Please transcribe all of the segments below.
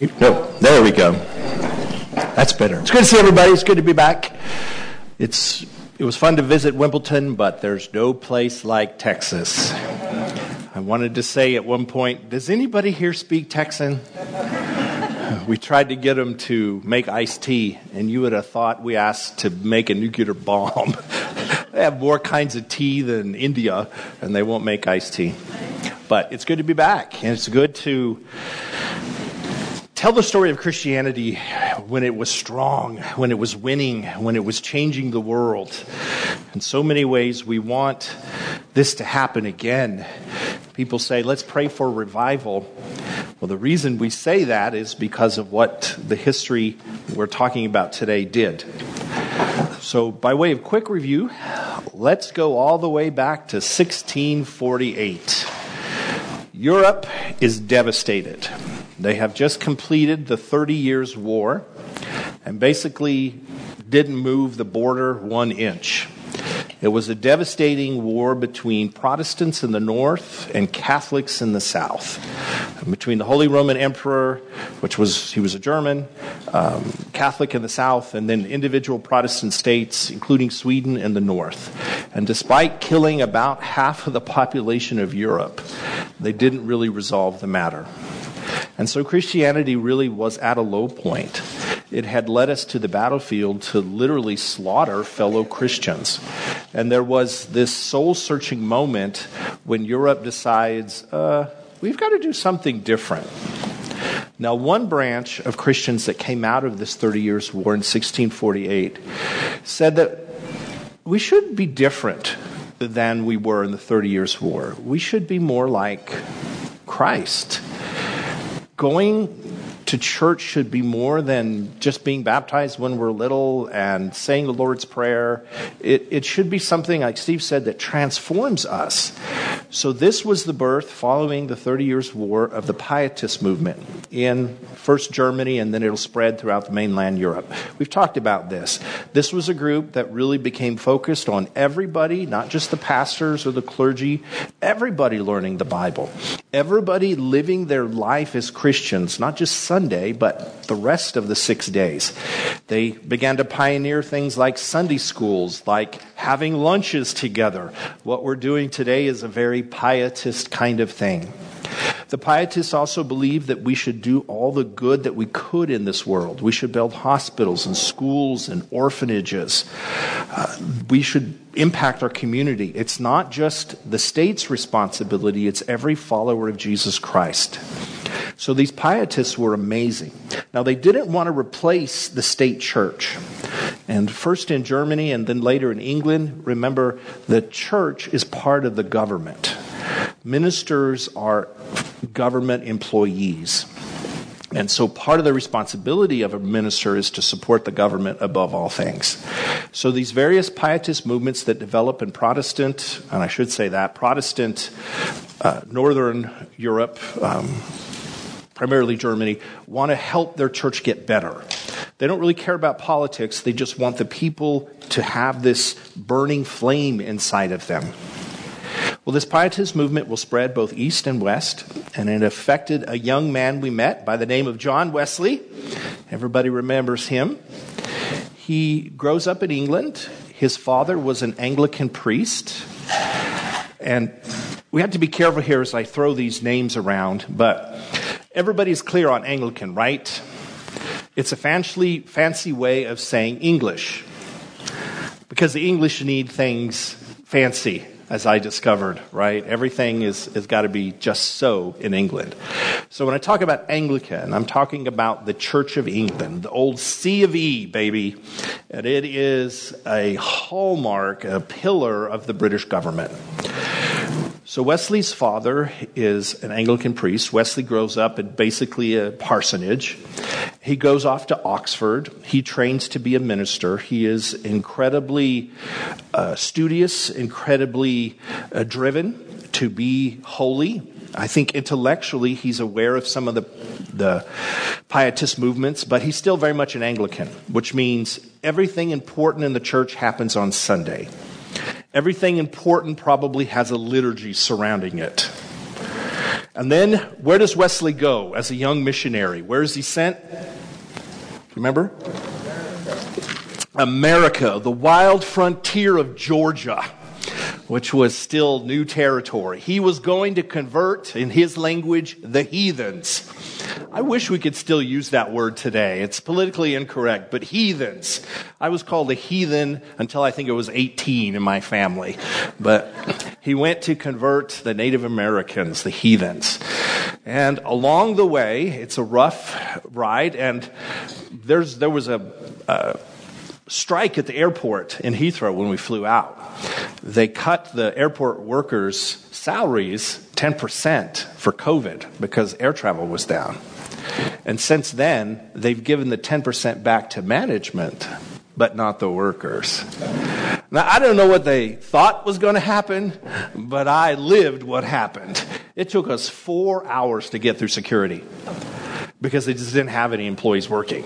No, there we go. That's better. It's good to see everybody. It's good to be back. It's it was fun to visit Wimbledon, but there's no place like Texas. I wanted to say at one point, does anybody here speak Texan? We tried to get them to make iced tea, and you would have thought we asked to make a nuclear bomb. they have more kinds of tea than India, and they won't make iced tea. But it's good to be back, and it's good to tell the story of Christianity when it was strong, when it was winning, when it was changing the world. In so many ways, we want this to happen again. People say, let's pray for revival. Well, the reason we say that is because of what the history we're talking about today did. So, by way of quick review, let's go all the way back to 1648. Europe is devastated. They have just completed the 30 Years' War and basically didn't move the border one inch. It was a devastating war between Protestants in the north and Catholics in the south. Between the Holy Roman Emperor, which was, he was a German, um, Catholic in the south, and then individual Protestant states, including Sweden in the north. And despite killing about half of the population of Europe, they didn't really resolve the matter. And so Christianity really was at a low point. It had led us to the battlefield to literally slaughter fellow Christians. And there was this soul searching moment when Europe decides, uh, we've got to do something different. Now, one branch of Christians that came out of this 30 Years' War in 1648 said that we should be different than we were in the 30 Years' War. We should be more like Christ going to church should be more than just being baptized when we're little and saying the Lord's Prayer. It, it should be something, like Steve said, that transforms us. So, this was the birth following the 30 Years' War of the Pietist movement in first Germany and then it'll spread throughout the mainland Europe. We've talked about this. This was a group that really became focused on everybody, not just the pastors or the clergy, everybody learning the Bible, everybody living their life as Christians, not just Sunday, but the rest of the six days. They began to pioneer things like Sunday schools, like having lunches together. What we're doing today is a very pietist kind of thing. The pietists also believed that we should do all the good that we could in this world. We should build hospitals and schools and orphanages. Uh, we should impact our community. It's not just the state's responsibility, it's every follower of Jesus Christ. So these pietists were amazing. Now, they didn't want to replace the state church. And first in Germany and then later in England, remember, the church is part of the government. Ministers are government employees. And so part of the responsibility of a minister is to support the government above all things. So these various pietist movements that develop in Protestant, and I should say that, Protestant uh, Northern Europe, um, primarily Germany, want to help their church get better. They don't really care about politics, they just want the people to have this burning flame inside of them. Well, this pietist movement will spread both east and west, and it affected a young man we met by the name of John Wesley. Everybody remembers him. He grows up in England. His father was an Anglican priest. And we have to be careful here as I throw these names around, but everybody's clear on Anglican, right? It's a fancy, fancy way of saying English because the English need things fancy as I discovered, right? Everything is, has got to be just so in England. So when I talk about Anglican, I'm talking about the Church of England, the old C of E, baby. And it is a hallmark, a pillar of the British government. So Wesley's father is an Anglican priest. Wesley grows up in basically a parsonage. He goes off to Oxford. He trains to be a minister. He is incredibly uh, studious, incredibly uh, driven to be holy. I think intellectually he's aware of some of the, the pietist movements, but he's still very much an Anglican, which means everything important in the church happens on Sunday. Everything important probably has a liturgy surrounding it. And then where does Wesley go as a young missionary? Where is he sent? Remember? America, the wild frontier of Georgia which was still new territory. He was going to convert, in his language, the heathens. I wish we could still use that word today. It's politically incorrect, but heathens. I was called a heathen until I think it was 18 in my family. But he went to convert the Native Americans, the heathens. And along the way, it's a rough ride, and there's, there was a, a strike at the airport in Heathrow when we flew out. They cut the airport workers' salaries 10% for COVID because air travel was down. And since then, they've given the 10% back to management, but not the workers. Now, I don't know what they thought was going to happen, but I lived what happened. It took us four hours to get through security because they just didn't have any employees working.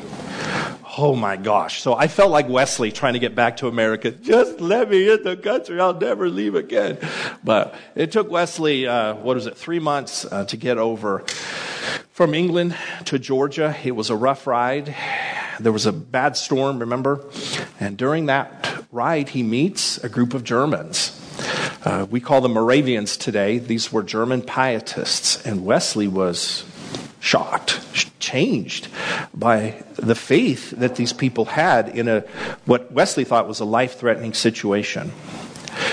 Oh my gosh. So I felt like Wesley trying to get back to America. Just let me in the country. I'll never leave again. But it took Wesley, uh, what was it, three months uh, to get over from England to Georgia. It was a rough ride. There was a bad storm, remember? And during that ride, he meets a group of Germans. Uh, we call them Moravians today. These were German pietists. And Wesley was shocked, changed by the faith that these people had in a what Wesley thought was a life-threatening situation.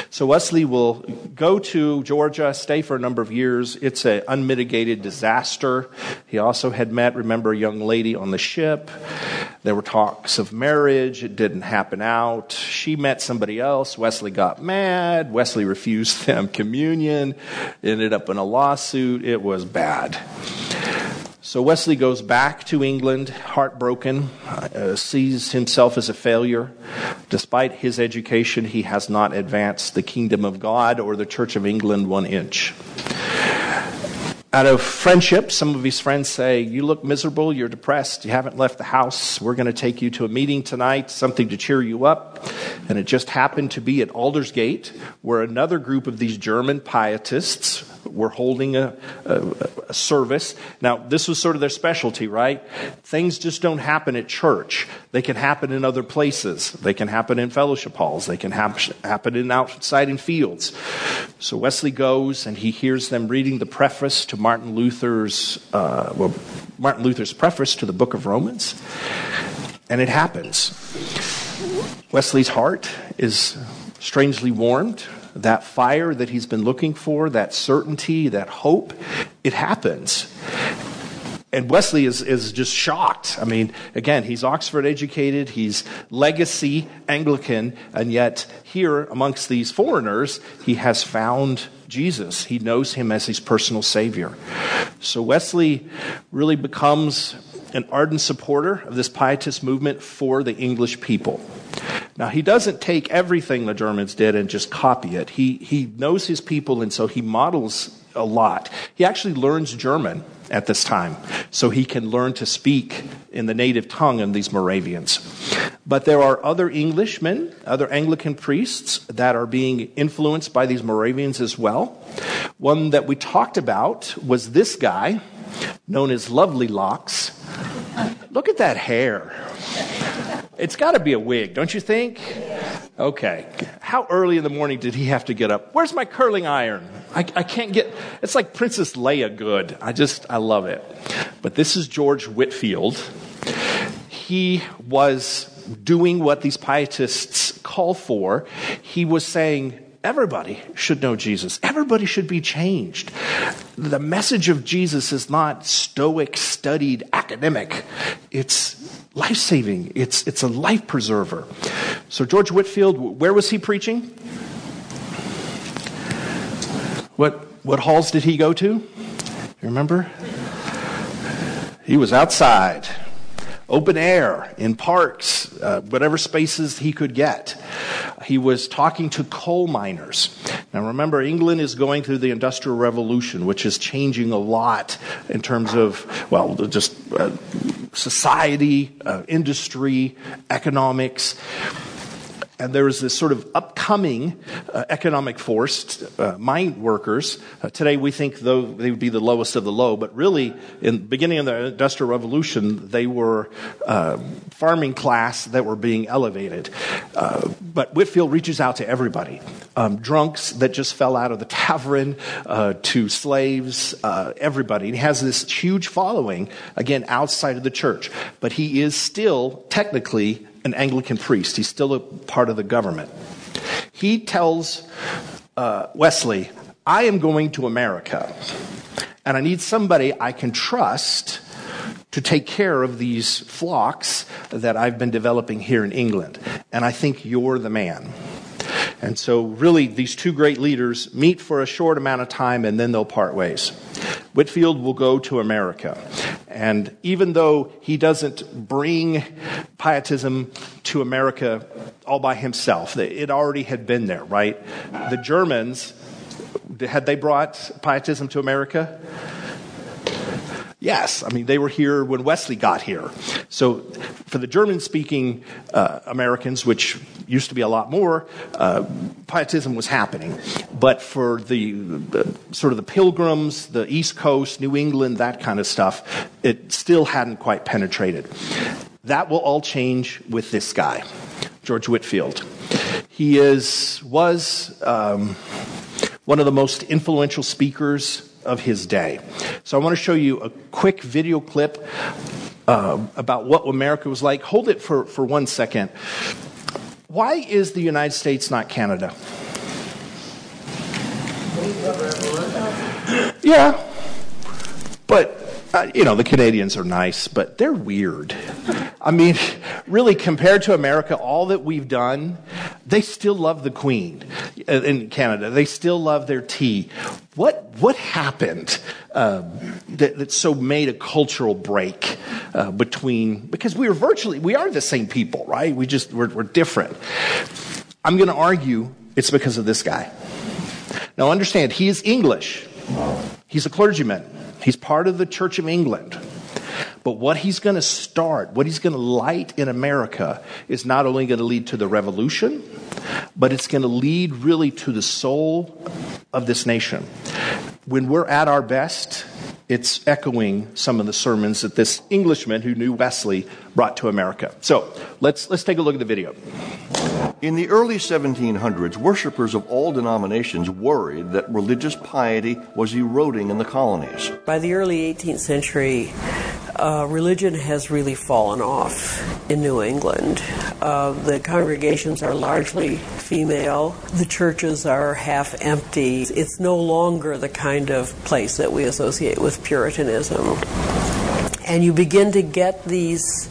So Wesley will go to Georgia, stay for a number of years. It's an unmitigated disaster. He also had met, remember, a young lady on the ship. There were talks of marriage. It didn't happen out. She met somebody else. Wesley got mad. Wesley refused them communion. Ended up in a lawsuit. It was bad. So Wesley goes back to England, heartbroken, uh, sees himself as a failure. Despite his education, he has not advanced the kingdom of God or the Church of England one inch. Out of friendship, some of his friends say, You look miserable, you're depressed, you haven't left the house. We're going to take you to a meeting tonight, something to cheer you up. And it just happened to be at Aldersgate, where another group of these German pietists were holding a, a, a, service. Now, this was sort of their specialty, right? Things just don't happen at church. They can happen in other places. They can happen in fellowship halls. They can happen in outside in fields. So Wesley goes and he hears them reading the preface to Martin Luther's, uh, well, Martin Luther's preface to the book of Romans. And it happens. Wesley's heart is strangely warmed. That fire that he's been looking for, that certainty, that hope, it happens. And Wesley is, is just shocked. I mean, again, he's Oxford educated, he's legacy Anglican, and yet here amongst these foreigners, he has found Jesus. He knows him as his personal Savior. So Wesley really becomes an ardent supporter of this pietist movement for the English people. Now, he doesn't take everything the Germans did and just copy it. He, he knows his people, and so he models a lot. He actually learns German at this time, so he can learn to speak in the native tongue of these Moravians. But there are other Englishmen, other Anglican priests that are being influenced by these Moravians as well. One that we talked about was this guy, known as Lovely Locks. Look at that hair. It's got to be a wig, don't you think? Okay. How early in the morning did he have to get up? Where's my curling iron? I, I, can't get, it's like Princess Leia good. I just, I love it. But this is George Whitfield. He was doing what these pietists call for. He was saying, Everybody should know Jesus. Everybody should be changed. The message of Jesus is not stoic, studied, academic. It's life saving, it's, it's a life preserver. So, George Whitfield, where was he preaching? What, what halls did he go to? You remember? He was outside, open air, in parks, uh, whatever spaces he could get. He was talking to coal miners. Now remember, England is going through the Industrial Revolution, which is changing a lot in terms of, well, just uh, society, uh, industry, economics. And there was this sort of upcoming uh, economic force, uh, mine workers. Uh, today we think though they would be the lowest of the low, but really in the beginning of the Industrial Revolution, they were uh, farming class that were being elevated. Uh, but Whitfield reaches out to everybody. Um, drunks that just fell out of the tavern, uh, to slaves, everybody. He has this huge following, again, outside of the church. But he is still technically an Anglican priest. He's still a part of the government. He tells uh, Wesley, I am going to America, and I need somebody I can trust to take care of these flocks that I've been developing here in England. And I think you're the man. And so, really, these two great leaders meet for a short amount of time and then they'll part ways. Whitfield will go to America. And even though he doesn't bring pietism to America all by himself, it already had been there, right? The Germans, had they brought pietism to America? Yes, I mean, they were here when Wesley got here. So, for the German speaking uh, Americans, which used to be a lot more, uh, pietism was happening. But for the, sort of the pilgrims, the East Coast, New England, that kind of stuff, it still hadn't quite penetrated. That will all change with this guy, George Whitfield. He is, was um, one of the most influential speakers of his day. So I want to show you a quick video clip uh, about what America was like. Hold it for, for one second. Why is the United States not Canada? Yeah. But uh, you know, the Canadians are nice, but they're weird. I mean, really, compared to America, all that we've done, they still love the Queen in Canada. They still love their tea. What what happened uh, that, that, so made a cultural break uh, between? Because we are virtually we are the same people, right? We just we're, we're different. I'm going to argue it's because of this guy. Now, understand, he is English. He's a clergyman. He's part of the Church of England. But what he's going to start, what he's going to light in America, is not only going to lead to the revolution, but it's going to lead really to the soul of this nation. When we're at our best, it's echoing some of the sermons that this Englishman who knew Wesley brought to America. So let's, let's take a look at the video. In the early 1700s, worshippers of all denominations worried that religious piety was eroding in the colonies. By the early 18th century, uh, religion has really fallen off in New England. Uh, the congregations are largely female. The churches are half empty. It's no longer the kind of place that we associate with Puritanism. And you begin to get these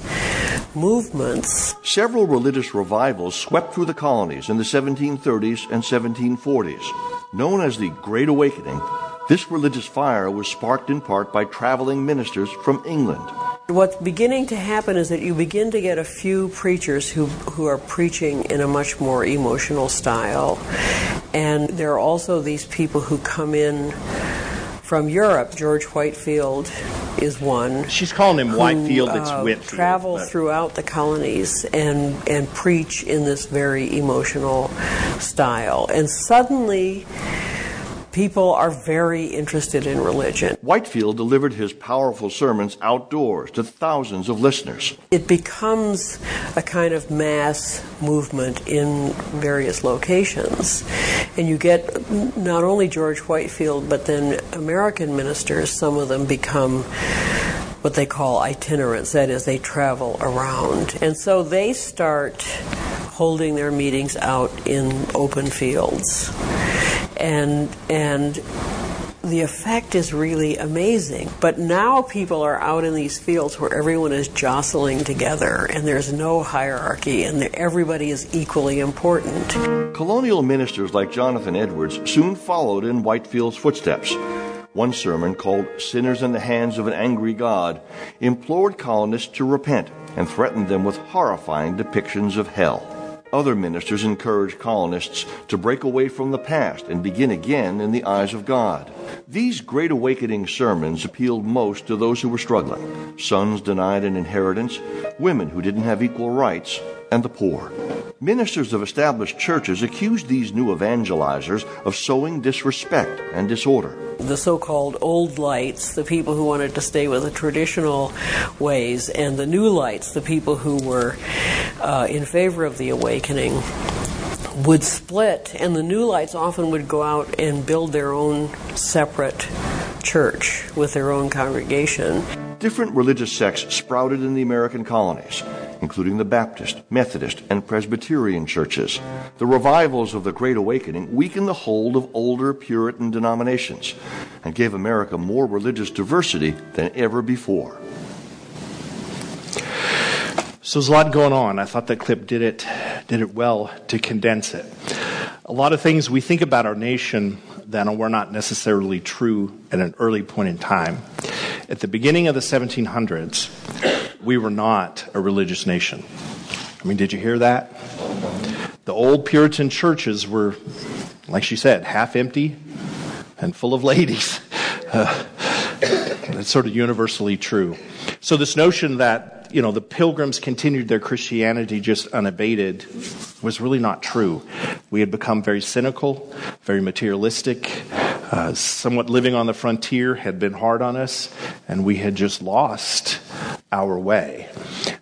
movements. Several religious revivals swept through the colonies in the 1730s and 1740s. Known as the Great Awakening, this religious fire was sparked in part by traveling ministers from England. What's beginning to happen is that you begin to get a few preachers who, who are preaching in a much more emotional style. And there are also these people who come in from Europe. George Whitefield is one. She's calling him Whitefield, it's uh, Whitfield. Travel but. throughout the colonies and, and preach in this very emotional style. And suddenly, people are very interested in religion. Whitefield delivered his powerful sermons outdoors to thousands of listeners. It becomes a kind of mass movement in various locations. And you get not only George Whitefield, but then American ministers, some of them become what they call itinerants, that is, they travel around. And so they start holding their meetings out in open fields and and the effect is really amazing. But now people are out in these fields where everyone is jostling together and there's no hierarchy and everybody is equally important. Colonial ministers like Jonathan Edwards soon followed in Whitefield's footsteps. One sermon, called Sinners in the Hands of an Angry God, implored colonists to repent and threatened them with horrifying depictions of hell. Other ministers encourage colonists to break away from the past and begin again in the eyes of God. These Great Awakening sermons appealed most to those who were struggling sons denied an inheritance, women who didn't have equal rights, and the poor. Ministers of established churches accused these new evangelizers of sowing disrespect and disorder. The so called old lights, the people who wanted to stay with the traditional ways, and the new lights, the people who were uh, in favor of the awakening, would split, and the new lights often would go out and build their own separate church with their own congregation. Different religious sects sprouted in the American colonies including the Baptist, Methodist, and Presbyterian churches. The revivals of the Great Awakening weakened the hold of older Puritan denominations and gave America more religious diversity than ever before. So there's a lot going on. I thought that clip did it did it well to condense it. A lot of things we think about our nation that were not necessarily true at an early point in time. At the beginning of the 1700s, we were not a religious nation. I mean, did you hear that? The old Puritan churches were, like she said, half empty and full of ladies. Uh, that's sort of universally true. So, this notion that, you know, the pilgrims continued their Christianity just unabated was really not true. We had become very cynical, very materialistic, uh, somewhat living on the frontier had been hard on us, and we had just lost our way.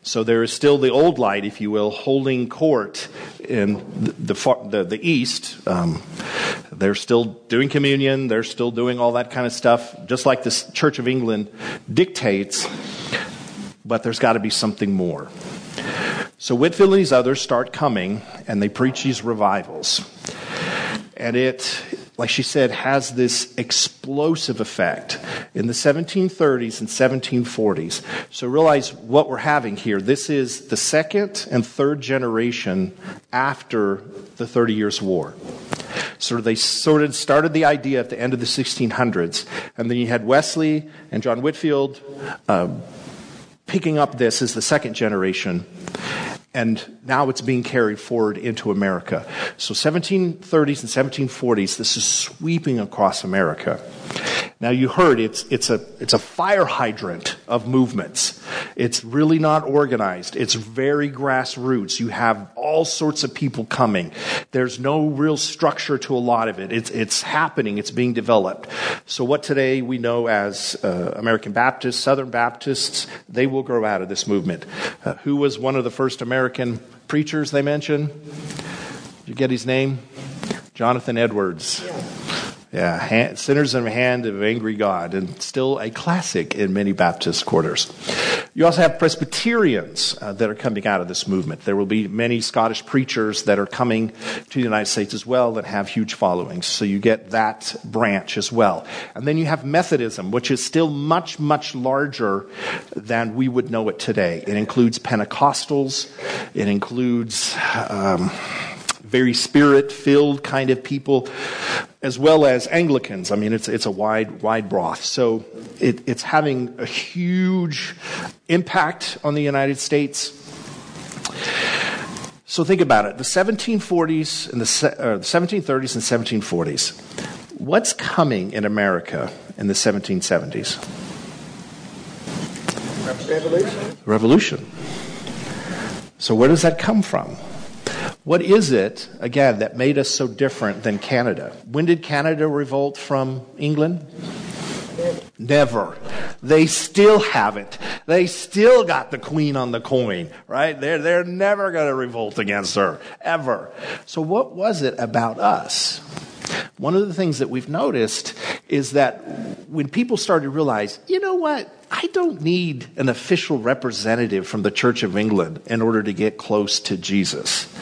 So there is still the old light, if you will, holding court in the, the, the, the east. Um, they're still doing communion, they're still doing all that kind of stuff, just like the Church of England dictates, but there's got to be something more. So Whitfield and these others start coming, and they preach these revivals. And it like she said, has this explosive effect in the 1730s and 1740s. So realize what we're having here. This is the second and third generation after the Thirty Years' War. So they sort of started the idea at the end of the 1600s, and then you had Wesley and John Whitfield uh, picking up this as the second generation and now it's being carried forward into America. So 1730s and 1740s, this is sweeping across America. Now you heard it's, it's, a, it's a fire hydrant of movements. It's really not organized. It's very grassroots. You have all sorts of people coming. There's no real structure to a lot of it. It's, it's happening. It's being developed. So what today we know as uh, American Baptists, Southern Baptists, they will grow out of this movement. Uh, who was one of the first American preachers they mentioned? Did you get his name? Jonathan Edwards. Yeah. Yeah, hand, Sinners in the Hand of Angry God, and still a classic in many Baptist quarters. You also have Presbyterians uh, that are coming out of this movement. There will be many Scottish preachers that are coming to the United States as well that have huge followings. So you get that branch as well. And then you have Methodism, which is still much, much larger than we would know it today. It includes Pentecostals, it includes. Um, very spirit filled kind of people, as well as Anglicans. I mean, it's, it's a wide, wide broth. So it, it's having a huge impact on the United States. So think about it the 1740s and the, uh, the 1730s and 1740s. What's coming in America in the 1770s? Revolution. Revolution. So where does that come from? What is it, again, that made us so different than Canada? When did Canada revolt from England? Never. They still haven't. They still got the queen on the coin, right? They're, they're never going to revolt against her, ever. So what was it about us? One of the things that we've noticed is that when people started to realize, you know what? I don't need an official representative from the Church of England in order to get close to Jesus.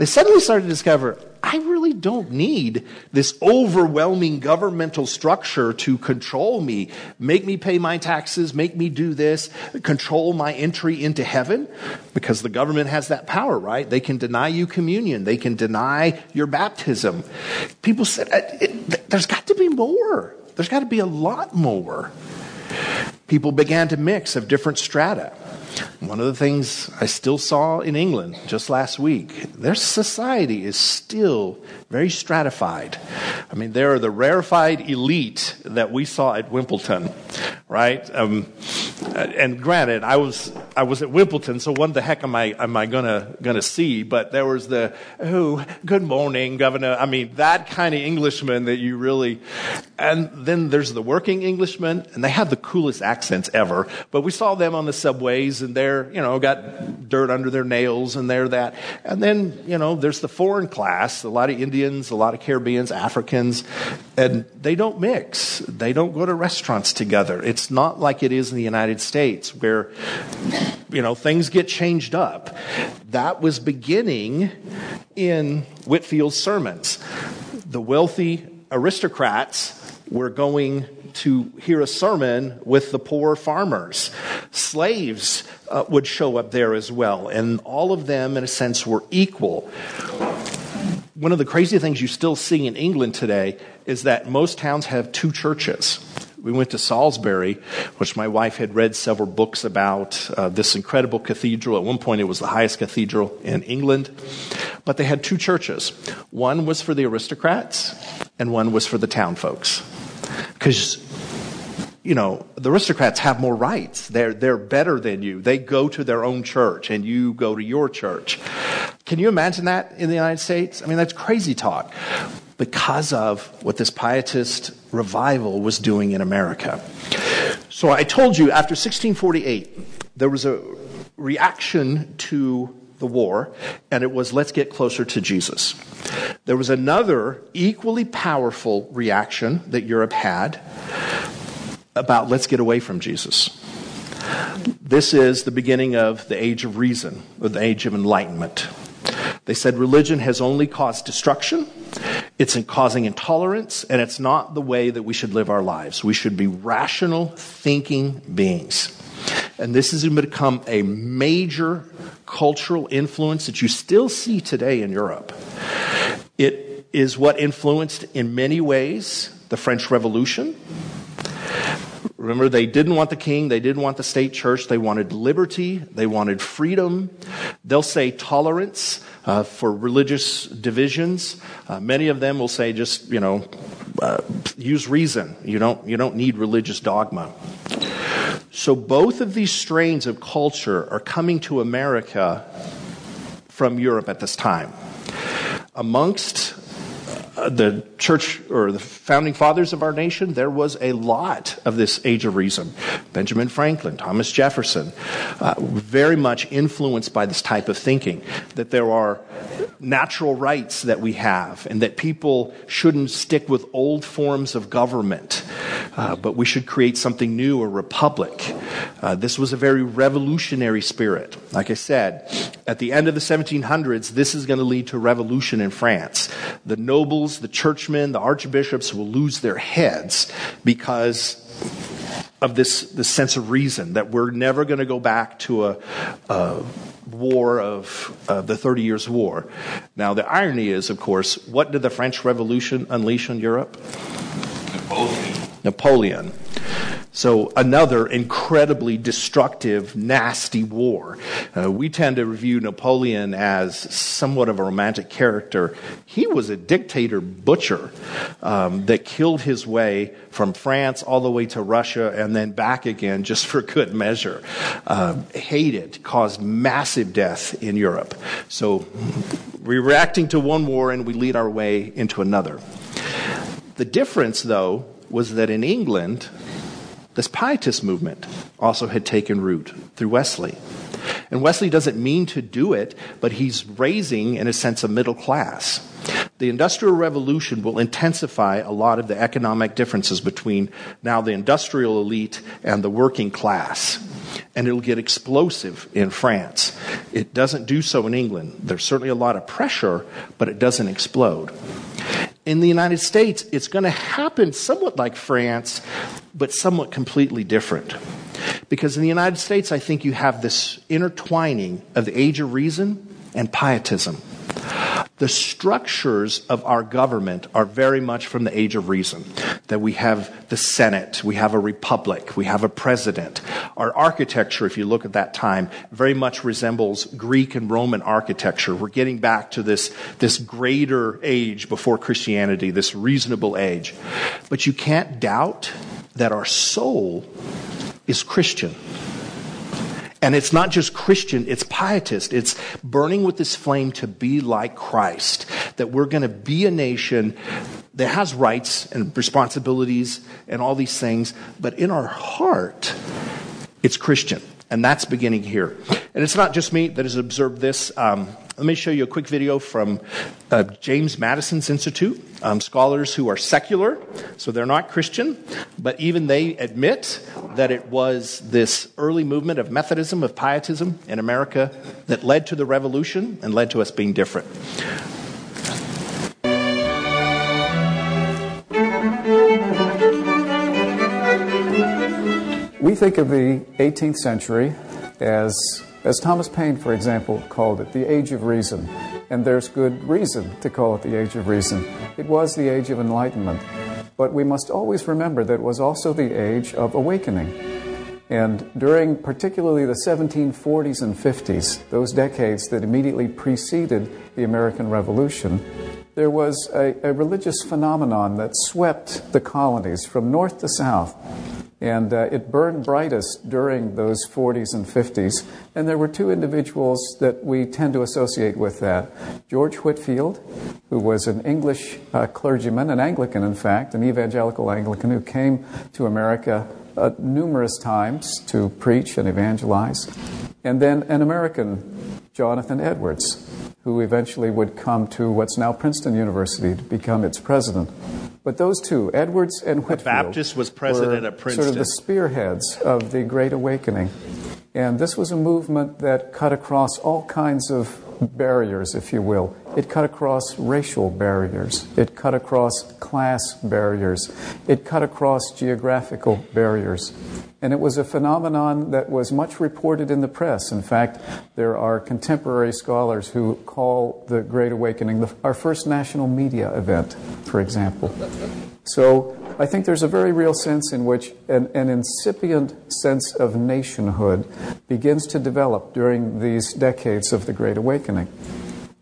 They suddenly started to discover I really don't need this overwhelming governmental structure to control me, make me pay my taxes, make me do this, control my entry into heaven, because the government has that power, right? They can deny you communion, they can deny your baptism. People said, uh, there's got to be more. There's got to be a lot more people began to mix of different strata. One of the things I still saw in England just last week, their society is still very stratified. I mean, they are the rarefied elite that we saw at Wimbledon, right? Um, and granted, I was I was at Wimbledon, so what the heck am I am I gonna gonna see? But there was the oh, good morning, Governor. I mean, that kind of Englishman that you really, and then there's the working Englishman, and they have the coolest accents ever. But we saw them on the subways, and they're you know got dirt under their nails, and they're that. And then you know there's the foreign class, a lot of Indians, a lot of Caribbeans, Africans, and they don't mix. They don't go to restaurants together. It's not like it is in the United States where you know, things get changed up. That was beginning in Whitfield's sermons. The wealthy aristocrats were going to hear a sermon with the poor farmers. Slaves uh, would show up there as well, and all of them, in a sense, were equal. One of the crazy things you still see in England today is that most towns have two churches. We went to Salisbury, which my wife had read several books about. Uh, this incredible cathedral. At one point, it was the highest cathedral in England. But they had two churches. One was for the aristocrats, and one was for the town folks. Because you know, the aristocrats have more rights. They're, they're better than you. They go to their own church and you go to your church. Can you imagine that in the United States? I mean, that's crazy talk because of what this pietist revival was doing in America. So I told you after 1648, there was a reaction to the war, and it was let's get closer to Jesus. There was another equally powerful reaction that Europe had about let's get away from Jesus. This is the beginning of the age of reason, or the age of enlightenment. They said religion has only caused destruction, it's in causing intolerance, and it's not the way that we should live our lives. We should be rational, thinking beings. And this has become a major cultural influence that you still see today in Europe. It is what influenced, in many ways, the French Revolution. Remember, they didn't want the king, they didn't want the state church, they wanted liberty, they wanted freedom. They'll say tolerance uh, for religious divisions. Uh, many of them will say just, you know, uh, use reason. You don't, you don't need religious dogma. So both of these strains of culture are coming to America from Europe at this time. Amongst the church or the founding fathers of our nation, there was a lot of this age of reason. Benjamin Franklin, Thomas Jefferson, uh, very much influenced by this type of thinking that there are natural rights that we have and that people shouldn't stick with old forms of government, uh, but we should create something new, a republic. Uh, this was a very revolutionary spirit. Like I said, at the end of the 1700s, this is going to lead to revolution in France. The nobles, the churchmen, the archbishops will lose their heads because of this, this sense of reason that we're never going to go back to a, a war of uh, the Thirty Years' War. Now, the irony is, of course, what did the French Revolution unleash on Europe? Napoleon. Napoleon. So, another incredibly destructive, nasty war. Uh, we tend to review Napoleon as somewhat of a romantic character. He was a dictator butcher um, that killed his way from France all the way to Russia and then back again just for good measure. Uh, hated, caused massive death in Europe. So, we're reacting to one war and we lead our way into another. The difference, though, was that in England, this pietist movement also had taken root through Wesley. And Wesley doesn't mean to do it, but he's raising, in a sense, a middle class. The Industrial Revolution will intensify a lot of the economic differences between now the industrial elite and the working class. And it'll get explosive in France. It doesn't do so in England. There's certainly a lot of pressure, but it doesn't explode. In the United States, it's going to happen somewhat like France, but somewhat completely different. Because in the United States, I think you have this intertwining of the age of reason and pietism. The structures of our government are very much from the age of reason. That we have the Senate, we have a republic, we have a president. Our architecture, if you look at that time, very much resembles Greek and Roman architecture. We're getting back to this, this greater age before Christianity, this reasonable age. But you can't doubt that our soul is Christian. And it's not just Christian, it's pietist. It's burning with this flame to be like Christ. That we're going to be a nation that has rights and responsibilities and all these things, but in our heart, it's Christian. And that's beginning here. And it's not just me that has observed this. Um, let me show you a quick video from uh, James Madison's Institute. Um, scholars who are secular, so they're not Christian, but even they admit that it was this early movement of Methodism, of Pietism in America that led to the revolution and led to us being different. We think of the 18th century as, as Thomas Paine, for example, called it, the age of reason. And there's good reason to call it the age of reason. It was the age of enlightenment. But we must always remember that it was also the age of awakening. And during particularly the 1740s and 50s, those decades that immediately preceded the American Revolution, there was a, a religious phenomenon that swept the colonies from north to south. And uh, it burned brightest during those 40s and 50s. And there were two individuals that we tend to associate with that George Whitfield, who was an English uh, clergyman, an Anglican, in fact, an evangelical Anglican who came to America uh, numerous times to preach and evangelize. And then an American, Jonathan Edwards, who eventually would come to what's now Princeton University to become its president. But those two, Edwards and Whitefield, Baptist was president of Princeton. Sort of the spearheads of the Great Awakening. And this was a movement that cut across all kinds of barriers, if you will. It cut across racial barriers. It cut across class barriers. It cut across geographical barriers. And it was a phenomenon that was much reported in the press. In fact, there are contemporary scholars who call the Great Awakening the, our first national media event, for example. So I think there's a very real sense in which an, an, incipient sense of nationhood begins to develop during these decades of the Great Awakening.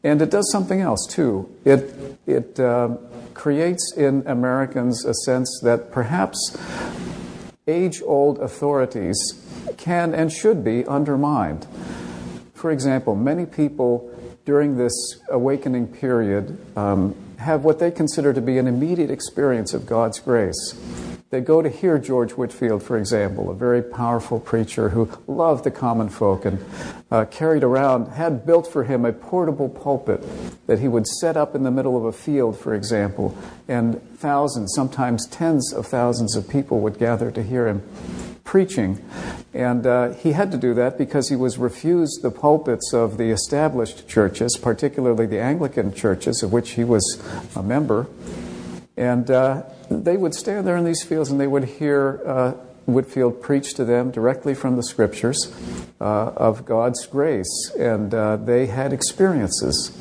And it does something else, too. It, it uh, creates in Americans a sense that perhaps age old authorities can and should be undermined. For example, many people during this awakening period um, have what they consider to be an immediate experience of God's grace. They go to hear George Whitfield, for example, a very powerful preacher who loved the common folk and uh, carried around, had built for him a portable pulpit that he would set up in the middle of a field, for example, and thousands, sometimes tens of thousands of people would gather to hear him preaching. And uh, he had to do that because he was refused the pulpits of the established churches, particularly the Anglican churches, of which he was a member. And uh, they would stand there in these fields and they would hear uh, Whitefield preach to them directly from the scriptures uh, of God's grace. And uh, they had experiences.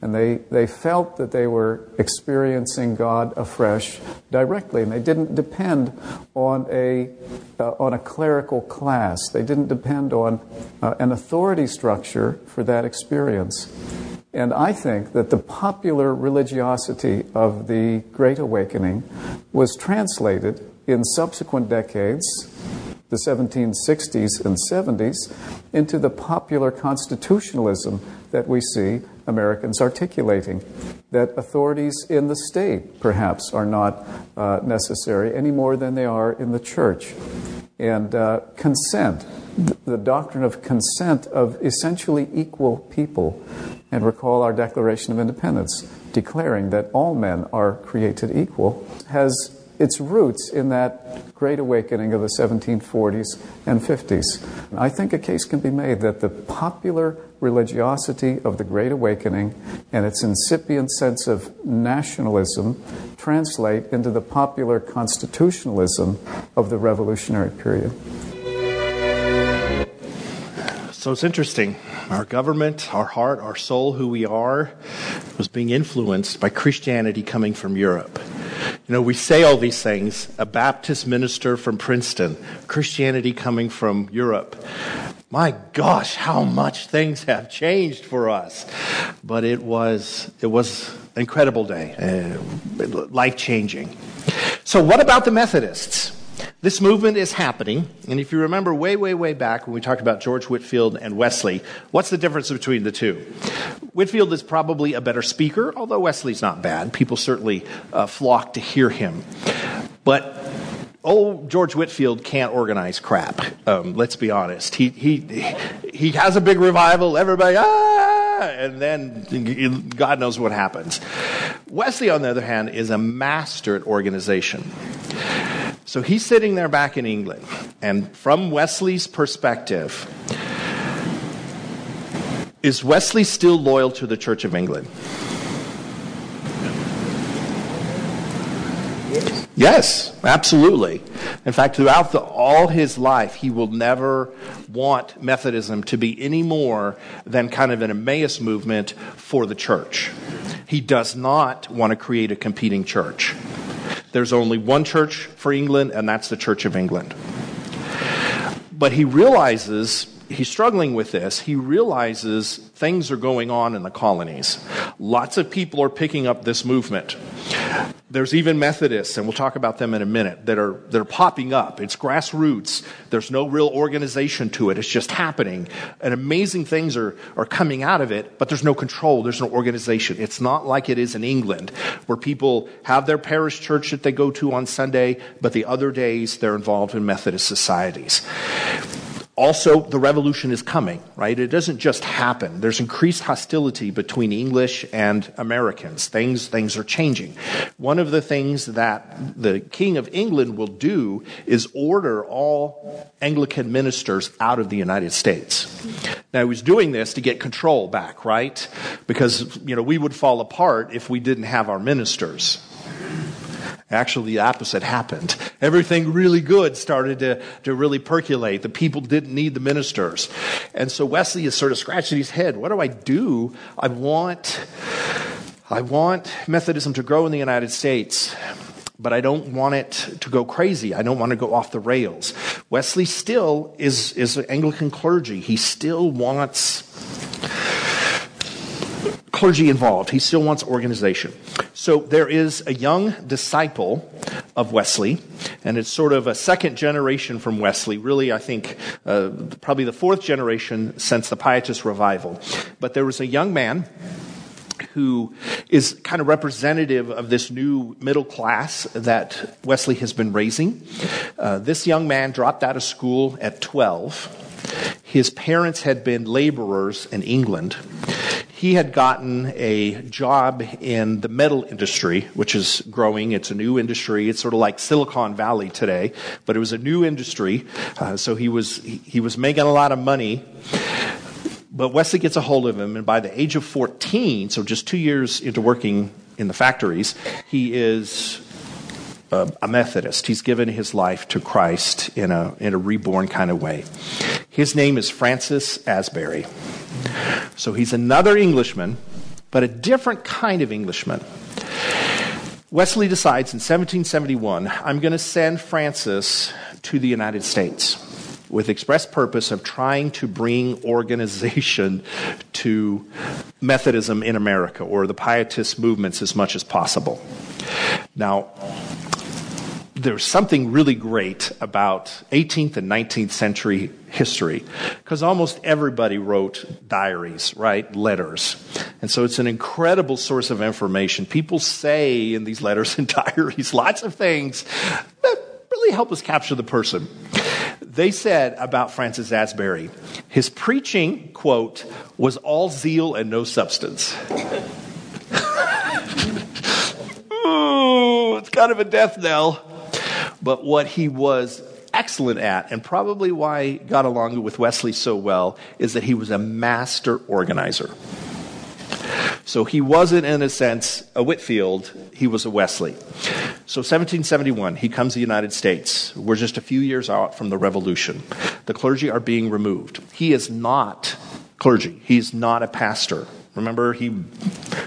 And they, they felt that they were experiencing God afresh directly. And they didn't depend on a, uh, on a clerical class, they didn't depend on uh, an authority structure for that experience. And I think that the popular religiosity of the Great Awakening was translated in subsequent decades, the 1760s and 70s, into the popular constitutionalism that we see Americans articulating. That authorities in the state, perhaps, are not uh, necessary any more than they are in the church. And uh, consent, the doctrine of consent of essentially equal people. And recall our Declaration of Independence, declaring that all men are created equal, has its roots in that great awakening of the 1740s and 50s. I think a case can be made that the popular religiosity of the Great Awakening and its incipient sense of nationalism translate into the popular constitutionalism of the revolutionary period. So it's interesting. Our government, our heart, our soul, who we are, was being influenced by Christianity coming from Europe. You know, we say all these things a Baptist minister from Princeton, Christianity coming from Europe. My gosh, how much things have changed for us. But it was, it was an incredible day, uh, life changing. So, what about the Methodists? This movement is happening, and if you remember way, way, way back when we talked about George Whitfield and Wesley, what's the difference between the two? Whitfield is probably a better speaker, although Wesley's not bad. People certainly uh, flock to hear him. But old George Whitfield can't organize crap. Um, let's be honest. He, he, he has a big revival, everybody, ah, and then God knows what happens. Wesley, on the other hand, is a master at organization. So he's sitting there back in England, and from Wesley's perspective, is Wesley still loyal to the Church of England? Yes, absolutely. In fact, throughout the, all his life, he will never want Methodism to be any more than kind of an Emmaus movement for the church. He does not want to create a competing church. There's only one church for England, and that's the Church of England. But he realizes he's struggling with this. He realizes things are going on in the colonies. Lots of people are picking up this movement. There's even Methodists, and we'll talk about them in a minute, that are, that are popping up. It's grassroots. There's no real organization to it. It's just happening. And amazing things are, are coming out of it, but there's no control. There's no organization. It's not like it is in England, where people have their parish church that they go to on Sunday, but the other days they're involved in Methodist societies also the revolution is coming, right? It doesn't just happen. There's increased hostility between English and Americans. Things, things are changing. One of the things that the King of England will do is order all Anglican ministers out of the United States. Now, he was doing this to get control back, right? Because, you know, we would fall apart if we didn't have our ministers. Actually, the opposite happened. Everything really good started to, to really percolate. The people didn't need the ministers. And so Wesley is sort of scratching his head. What do I do? I want, I want Methodism to grow in the United States but I don't want it to go crazy. I don't want to go off the rails. Wesley still is, is an Anglican clergy. He still wants clergy involved. He still wants organization. So there is a young disciple of Wesley, and it's sort of a second generation from Wesley. Really, I think uh, probably the fourth generation since the Pietist revival. But there was a young man who is kind of representative of this new middle class that Wesley has been raising. Uh, this young man dropped out of school at 12. His parents had been laborers in England he had gotten a job in the metal industry, which is growing. It's a new industry. It's sort of like Silicon Valley today, but it was a new industry. Uh, so he was he, was making a lot of money. But Wesley gets a hold of him, and by the age of 14, so just two years into working in the factories, he is Uh, a Methodist. He's given his life to Christ in a, in a reborn kind of way. His name is Francis Asbury. So he's another Englishman, but a different kind of Englishman. Wesley decides in 1771, I'm going to send Francis to the United States with express purpose of trying to bring organization to Methodism in America or the Pietist movements as much as possible. Now, there's something really great about 18th and 19th century history because almost everybody wrote diaries, right? Letters. And so it's an incredible source of information. People say in these letters and diaries lots of things that really help us capture the person. They said about Francis Asbury, his preaching, quote, was all zeal and no substance. Ooh, it's kind of a death knell. But what he was excellent at, and probably why he got along with Wesley so well, is that he was a master organizer. So he wasn't, in a sense, a Whitefield, he was a Wesley. So 1771, he comes to the United States. We're just a few years out from the Revolution. The clergy are being removed. He is not clergy, he's not a pastor. Remember, he,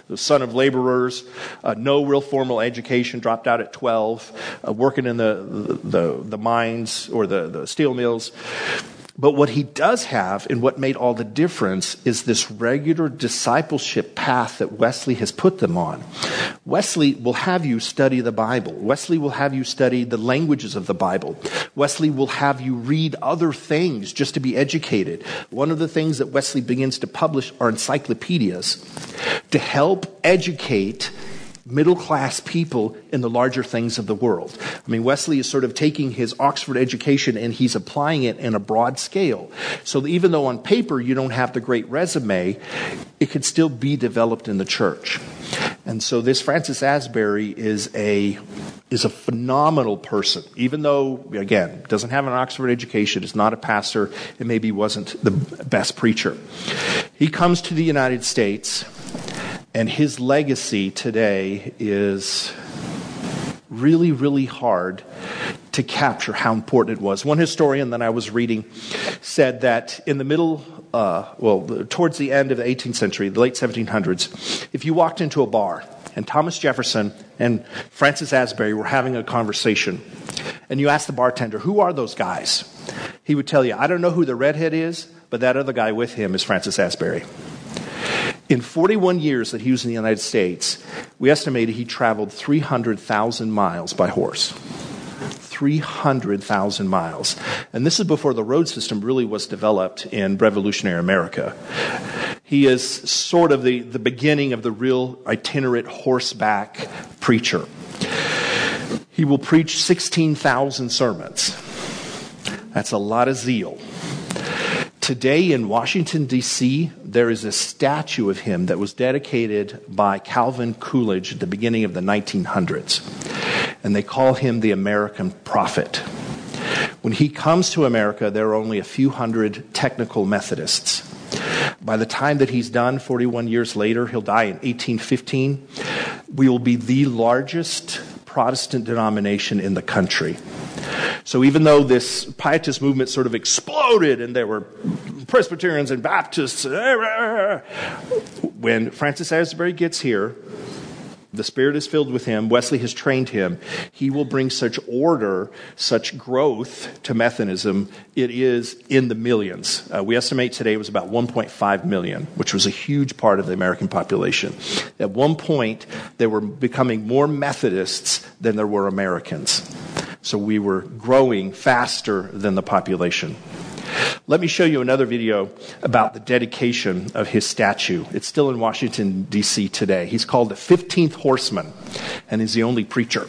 the son of laborers, uh, no real formal education, dropped out at 12, uh, working in the, the, the, mines or the, the steel mills. But what he does have, and what made all the difference, is this regular discipleship path that Wesley has put them on. Wesley will have you study the Bible. Wesley will have you study the languages of the Bible. Wesley will have you read other things just to be educated. One of the things that Wesley begins to publish are encyclopedias to help educate middle class people in the larger things of the world. I mean, Wesley is sort of taking his Oxford education and he's applying it in a broad scale. So even though on paper you don't have the great resume, it could still be developed in the church. And so this Francis Asbury is a is a phenomenal person, even though again doesn't have an Oxford education, is not a pastor, and maybe wasn't the best preacher. He comes to the United States and his legacy today is really, really hard to capture how important it was. One historian that I was reading said that in the middle, uh, well, towards the end of the 18th century, the late 1700s, if you walked into a bar and Thomas Jefferson and Francis Asbury were having a conversation, and you asked the bartender, Who are those guys? He would tell you, I don't know who the redhead is, but that other guy with him is Francis Asbury. In 41 years that he was in the United States, we estimated he traveled 300,000 miles by horse. 300,000 miles. And this is before the road system really was developed in revolutionary America. He is sort of the, the beginning of the real itinerant horseback preacher. He will preach 16,000 sermons. That's a lot of zeal. Today in Washington, D.C., there is a statue of him that was dedicated by Calvin Coolidge at the beginning of the 1900s. And they call him the American prophet. When he comes to America, there are only a few hundred technical Methodists. By the time that he's done, 41 years later, he'll die in 1815, we will be the largest Protestant denomination in the country. So even though this pietist movement sort of exploded and there were Presbyterians and Baptists, when Francis Asbury gets here, the Spirit is filled with him. Wesley has trained him. He will bring such order, such growth to Methodism. It is in the millions. Uh, we estimate today it was about 1.5 million, which was a huge part of the American population. At one point, there were becoming more Methodists than there were Americans. So we were growing faster than the population. Let me show you another video about the dedication of his statue. It's still in Washington, D.C. today. He's called the 15th Horseman, and he's the only preacher.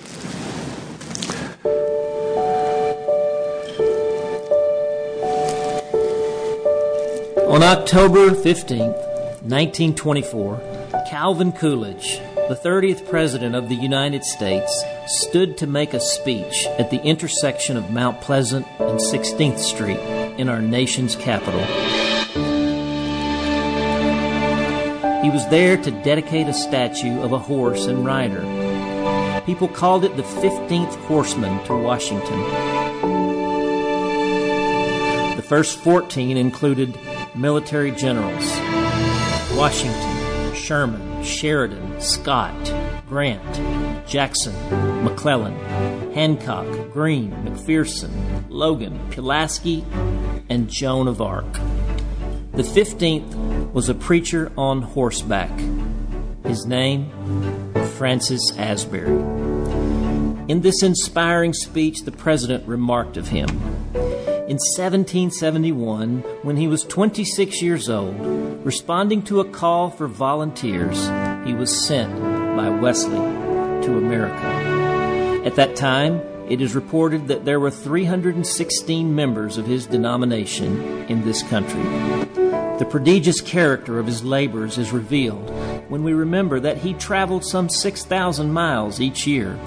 On October 15, 1924, Calvin Coolidge, the 30th President of the United States, stood to make a speech at the intersection of Mount Pleasant and 16th Street in our nation's capital. He was there to dedicate a statue of a horse and rider. People called it the 15th Horseman to Washington. The first 14 included military generals Washington, Sherman, Sheridan, Scott, Grant, Jackson, McClellan, Hancock, Greene, McPherson, Logan, Pulaski, and Joan of Arc. The 15th was a preacher on horseback. His name, Francis Asbury. In this inspiring speech, the president remarked of him In 1771, when he was 26 years old, responding to a call for volunteers, he was sent by Wesley to America. At that time, it is reported that there were 316 members of his denomination in this country. The prodigious character of his labors is revealed when we remember that he traveled some 6,000 miles each year,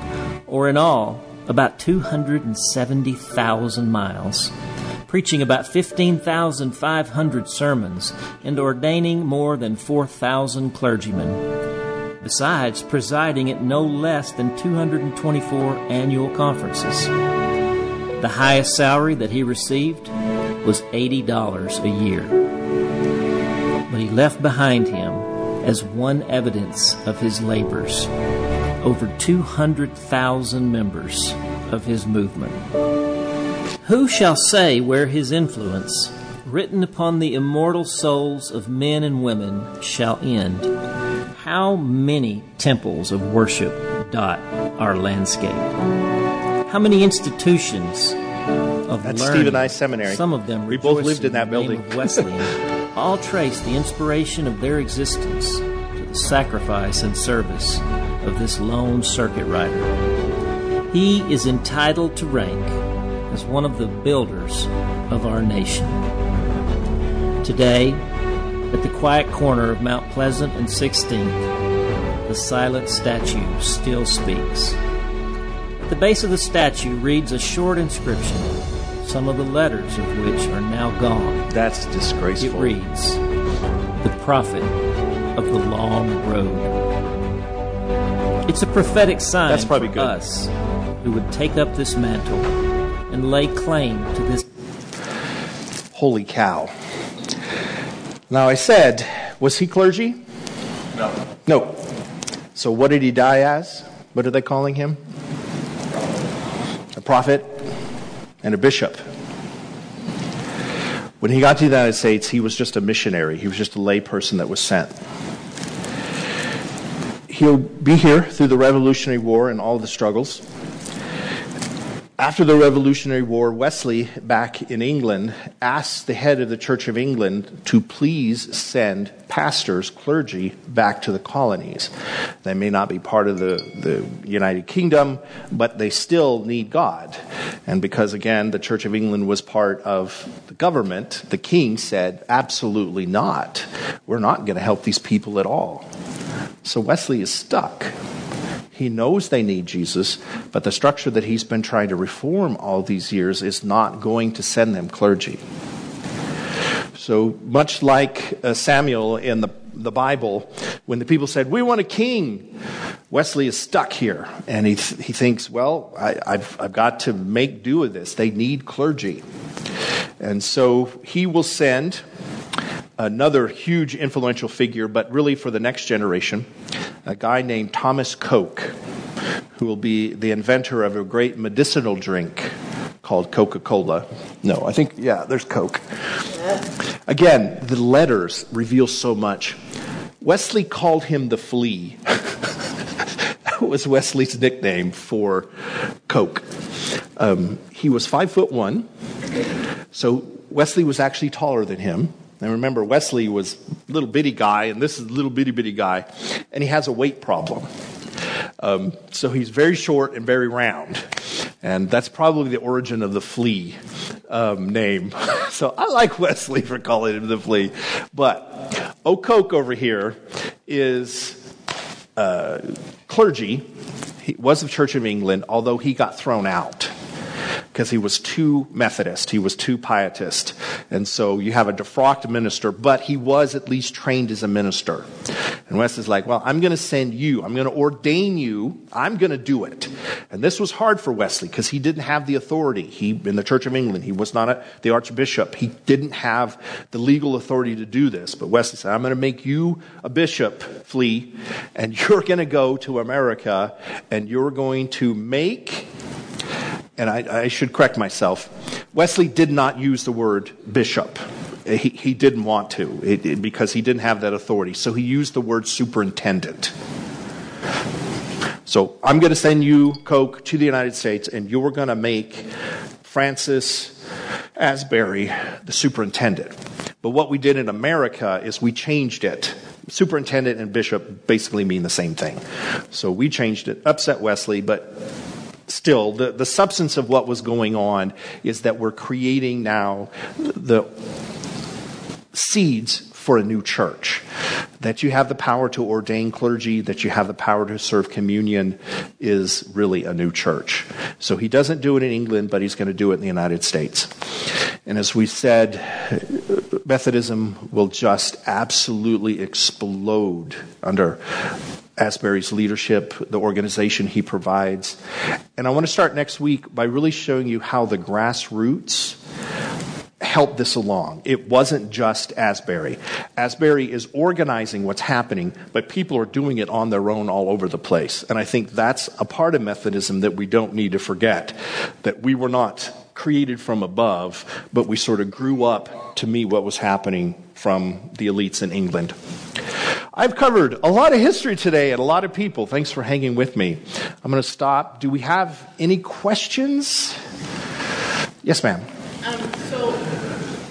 or in all, about 270,000 miles, preaching about 15,500 sermons and ordaining more than 4,000 clergymen besides presiding at no less than 224 annual conferences. The highest salary that he received was $80 a year. But he left behind him, as one evidence of his labors, over 200,000 members of his movement. Who shall say where his influence, written upon the immortal souls of men and women, shall end? How many temples of worship dot our landscape? How many institutions of That's learning, Stephen I Seminary. Some of them We both lived in that building. Wesleyan, all trace the inspiration of their existence to the sacrifice and service of this lone circuit rider. He is entitled to rank as one of the builders of our nation. Today, at the quiet corner of Mount Pleasant and 16th, the silent statue still speaks. At the base of the statue reads a short inscription, some of the letters of which are now gone. That's disgraceful. It reads, The Prophet of the Long Road. It's a prophetic sign That's probably for good. us who would take up this mantle and lay claim to this Holy cow. Now I said, was he clergy? No. No. So what did he die as? What are they calling him? A prophet and a bishop. When he got to the United States, he was just a missionary. He was just a lay person that was sent. He'll be here through the Revolutionary War and all the struggles. After the Revolutionary War, Wesley, back in England, asked the head of the Church of England to please send pastors, clergy, back to the colonies. They may not be part of the, the United Kingdom, but they still need God. And because, again, the Church of England was part of the government, the king said, absolutely not. We're not going to help these people at all. So Wesley is stuck. He knows they need Jesus, but the structure that he's been trying to reform all these years is not going to send them clergy. So much like uh, Samuel in the, the Bible, when the people said, We want a king, Wesley is stuck here. And he, th- he thinks, Well, I, I've, I've got to make do with this. They need clergy. And so he will send another huge influential figure, but really for the next generation, a guy named Thomas Coke, who will be the inventor of a great medicinal drink called Coca Cola. No, I think, yeah, there's Coke. Again, the letters reveal so much. Wesley called him the flea. that was Wesley's nickname for Coke. Um, he was five foot one, so Wesley was actually taller than him. And remember, Wesley was a little bitty guy, and this is a little bitty bitty guy, and he has a weight problem. Um, so he's very short and very round. And that's probably the origin of the flea um, name. so I like Wesley for calling him the flea. But O'Coke over here is uh, clergy. He was of Church of England, although he got thrown out because he was too Methodist, he was too pietist. And so you have a defrocked minister, but he was at least trained as a minister. And Wes is like, well, I'm going to send you, I'm going to ordain you, I'm going to do it. And this was hard for Wesley because he didn't have the authority. He, in the Church of England, he was not a, the archbishop. He didn't have the legal authority to do this. But Wesley said, I'm going to make you a bishop, Flea, and you're going to go to America and you're going to make and I, I, should correct myself. Wesley did not use the word bishop. He, he didn't want to it, it, because he didn't have that authority. So he used the word superintendent. So I'm going to send you, Coke, to the United States, and you're going to make Francis Asbury the superintendent. But what we did in America is we changed it. Superintendent and bishop basically mean the same thing. So we changed it, upset Wesley, but still, the, the substance of what was going on is that we're creating now the seeds for a new church. That you have the power to ordain clergy, that you have the power to serve communion is really a new church. So he doesn't do it in England, but he's going to do it in the United States. And as we said, Methodism will just absolutely explode under Asbury's leadership, the organization he provides. And I want to start next week by really showing you how the grassroots help this along. It wasn't just Asbury. Asbury is organizing what's happening, but people are doing it on their own all over the place. And I think that's a part of Methodism that we don't need to forget. That we were not created from above, but we sort of grew up to meet what was happening from the elites in England. I've covered a lot of history today and a lot of people. Thanks for hanging with me. I'm going to stop. Do we have any questions? Yes, ma'am. Um, so,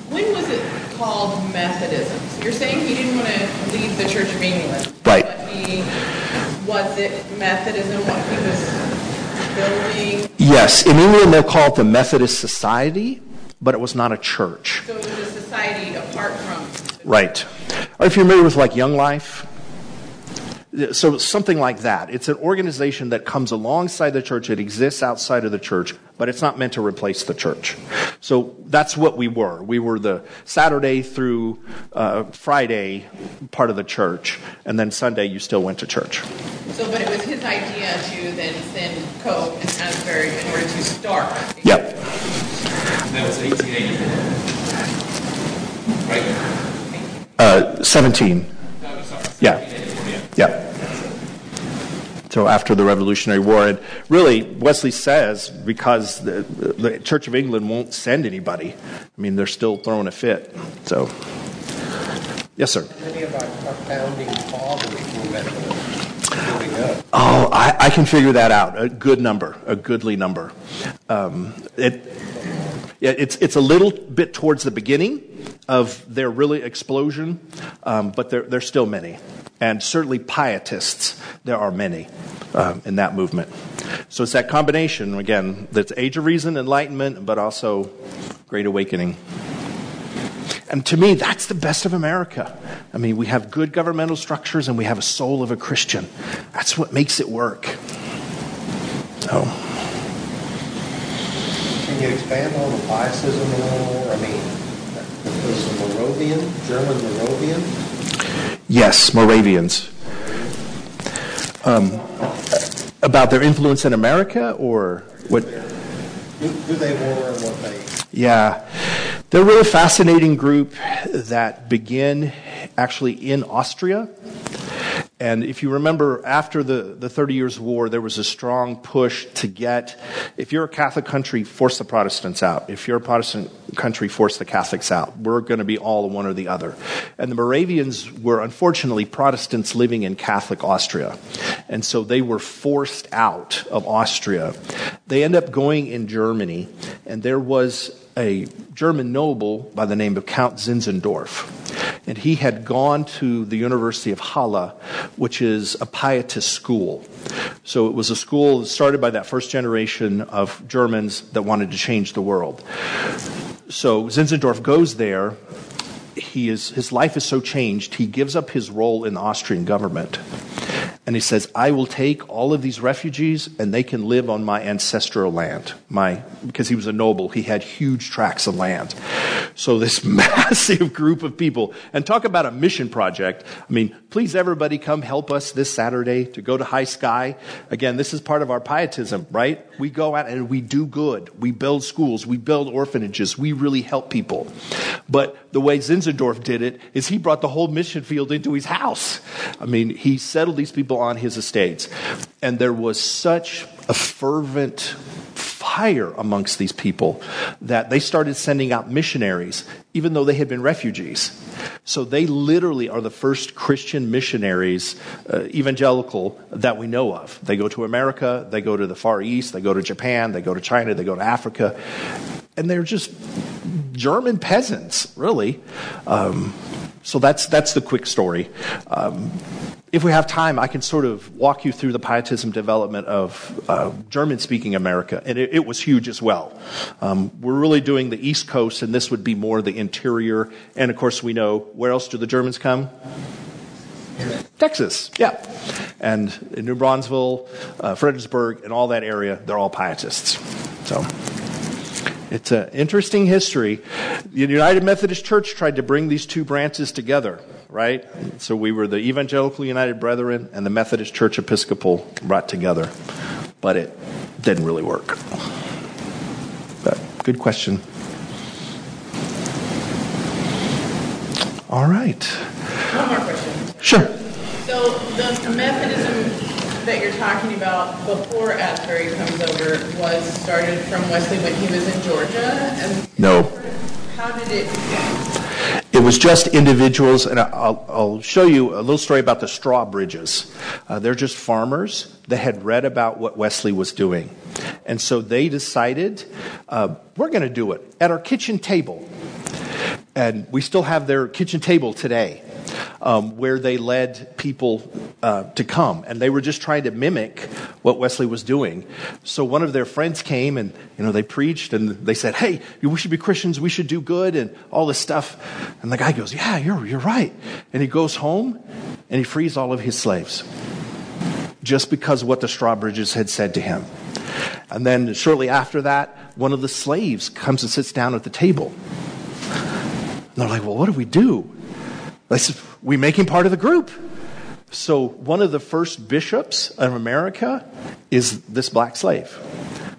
when was it called Methodism? So you're saying he didn't want to leave the Church of England. Right. But he, was it Methodism what he was building? Yes, in England they'll call it the Methodist Society, but it was not a church. So it was a society apart from. Right. Or if you're familiar with like Young Life, so something like that. It's an organization that comes alongside the church. It exists outside of the church, but it's not meant to replace the church. So that's what we were. We were the Saturday through uh, Friday part of the church, and then Sunday you still went to church. So, but it was his idea to then send Coke and Asbury in order to start. Yep. That was 1884. Right? Uh, 17. Yeah. Yeah. So after the Revolutionary War, and really Wesley says because the, the Church of England won't send anybody. I mean, they're still throwing a fit. So, yes, sir. many of our, our founding fathers were Methodists. Oh, I, I can figure that out. A good number, a goodly number. Um, it, it's it's a little bit towards the beginning of their really explosion, um, but there there's still many, and certainly pietists. There are many um, in that movement. So it's that combination again. That's age of reason, enlightenment, but also great awakening. And to me, that's the best of America. I mean, we have good governmental structures and we have a soul of a Christian. That's what makes it work. So, Can you expand on the pietism a little more? I mean, was the Moravian, German Moravian? yes, Moravians. Um, about their influence in America or what? Who, who they were and what they. Yeah. They're a really fascinating group that begin actually in Austria. And if you remember, after the, the 30 Years' War, there was a strong push to get, if you're a Catholic country, force the Protestants out. If you're a Protestant country, force the Catholics out. We're going to be all one or the other. And the Moravians were unfortunately Protestants living in Catholic Austria. And so they were forced out of Austria. They end up going in Germany, and there was a German noble by the name of Count Zinzendorf. And he had gone to the University of Halle, which is a pietist school. So it was a school started by that first generation of Germans that wanted to change the world. So Zinzendorf goes there. He is, his life is so changed, he gives up his role in the Austrian government. And he says, I will take all of these refugees and they can live on my ancestral land. My, because he was a noble, he had huge tracts of land. So this massive group of people, and talk about a mission project. I mean, please everybody come help us this Saturday to go to High Sky. Again, this is part of our pietism, right? We go out and we do good. We build schools. We build orphanages. We really help people. But the way Zinzendorf did it is he brought the whole mission field into his house. I mean, he settled these people on his estates. And there was such a fervent fire amongst these people that they started sending out missionaries, even though they had been refugees. So they literally are the first Christian missionaries, uh, evangelical, that we know of. They go to America, they go to the Far East, they go to Japan, they go to China, they go to Africa. And they're just German peasants, really. Um, so that's that's the quick story. Um, if we have time, I can sort of walk you through the pietism development of uh, German-speaking America, and it, it, was huge as well. Um, we're really doing the East Coast, and this would be more the interior. And of course, we know where else do the Germans come? Texas, yeah. And New Braunfels, uh, Fredericksburg, and all that area, they're all pietists. So. It's an interesting history. The United Methodist Church tried to bring these two branches together, right? So we were the Evangelical United Brethren and the Methodist Church Episcopal brought together, but it didn't really work. But good question. All right. One more question. Sure. So the Methodism that you're talking about before Asbury comes over was started from Wesley when he was in Georgia? And No. how did it begin? It was just individuals, and I'll, I'll show you a little story about the Strawbridges. Uh, they're just farmers that had read about what Wesley was doing. And so they decided, uh, we're going to do it at our kitchen table. And we still have their kitchen table today. Um, where they led people uh, to come, and they were just trying to mimic what Wesley was doing. So one of their friends came, and you know they preached, and they said, "Hey, we should be Christians. We should do good, and all this stuff." And the guy goes, "Yeah, you're you're right." And he goes home, and he frees all of his slaves, just because of what the Strawbridges had said to him. And then shortly after that, one of the slaves comes and sits down at the table. And they're like, "Well, what do we do?" They said, we make him part of the group. So one of the first bishops of America is this black slave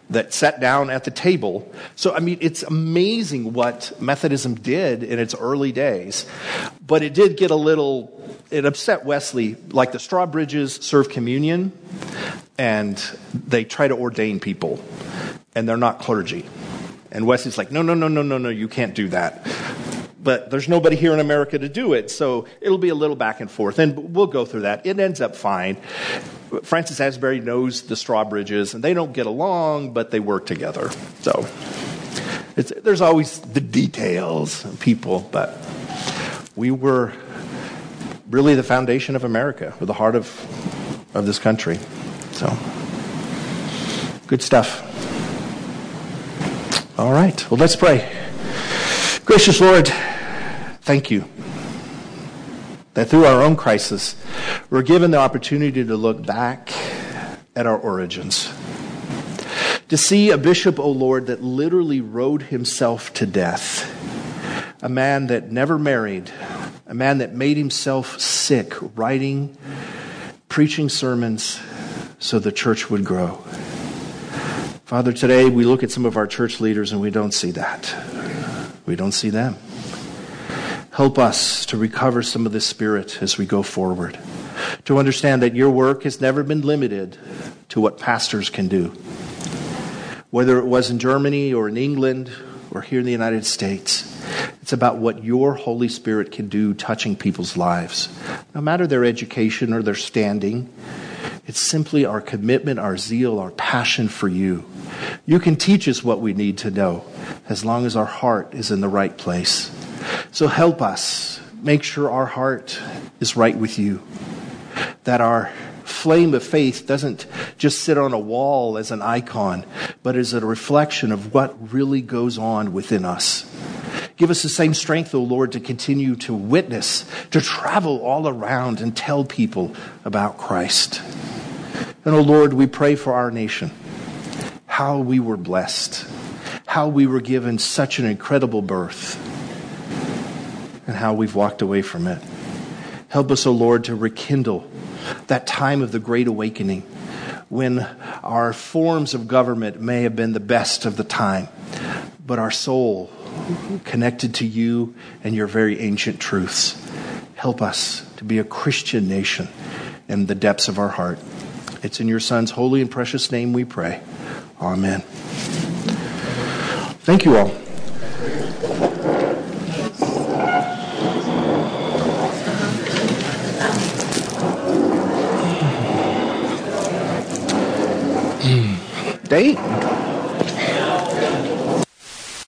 that sat down at the table. So, I mean, it's amazing what Methodism did in its early days. But it did get a little, it upset Wesley. Like the Strawbridges serve communion, and they try to ordain people, and they're not clergy. And Wesley's like, no, no, no, no, no, no, you can't do that but there's nobody here in America to do it, so it'll be a little back and forth, and we'll go through that. It ends up fine. Francis Asbury knows the Strawbridges, and they don't get along, but they work together. So there's always the details people, but we were really the foundation of America, or the heart of, of this country. So, good stuff. All right, well, let's pray. Gracious Lord, Thank you that through our own crisis, we're given the opportunity to look back at our origins. To see a bishop, O oh Lord, that literally rode himself to death. A man that never married. A man that made himself sick, writing, preaching sermons so the church would grow. Father, today we look at some of our church leaders and we don't see that. We don't see them. Help us to recover some of this spirit as we go forward. To understand that your work has never been limited to what pastors can do. Whether it was in Germany or in England or here in the United States, it's about what your Holy Spirit can do touching people's lives. No matter their education or their standing, it's simply our commitment, our zeal, our passion for you. You can teach us what we need to know as long as our heart is in the right place. So help us make sure our heart is right with you, that our flame of faith doesn't just sit on a wall as an icon, but is a reflection of what really goes on within us. Give us the same strength, O Lord, to continue to witness, to travel all around and tell people about Christ. And, O Lord, we pray for our nation, how we were blessed, how we were given such an incredible birth and how we've walked away from it. Help us, O oh Lord, to rekindle that time of the Great Awakening when our forms of government may have been the best of the time, but our soul connected to you and your very ancient truths. Help us to be a Christian nation in the depths of our heart. It's in your Son's holy and precious name we pray. Amen. Thank you all. Tem?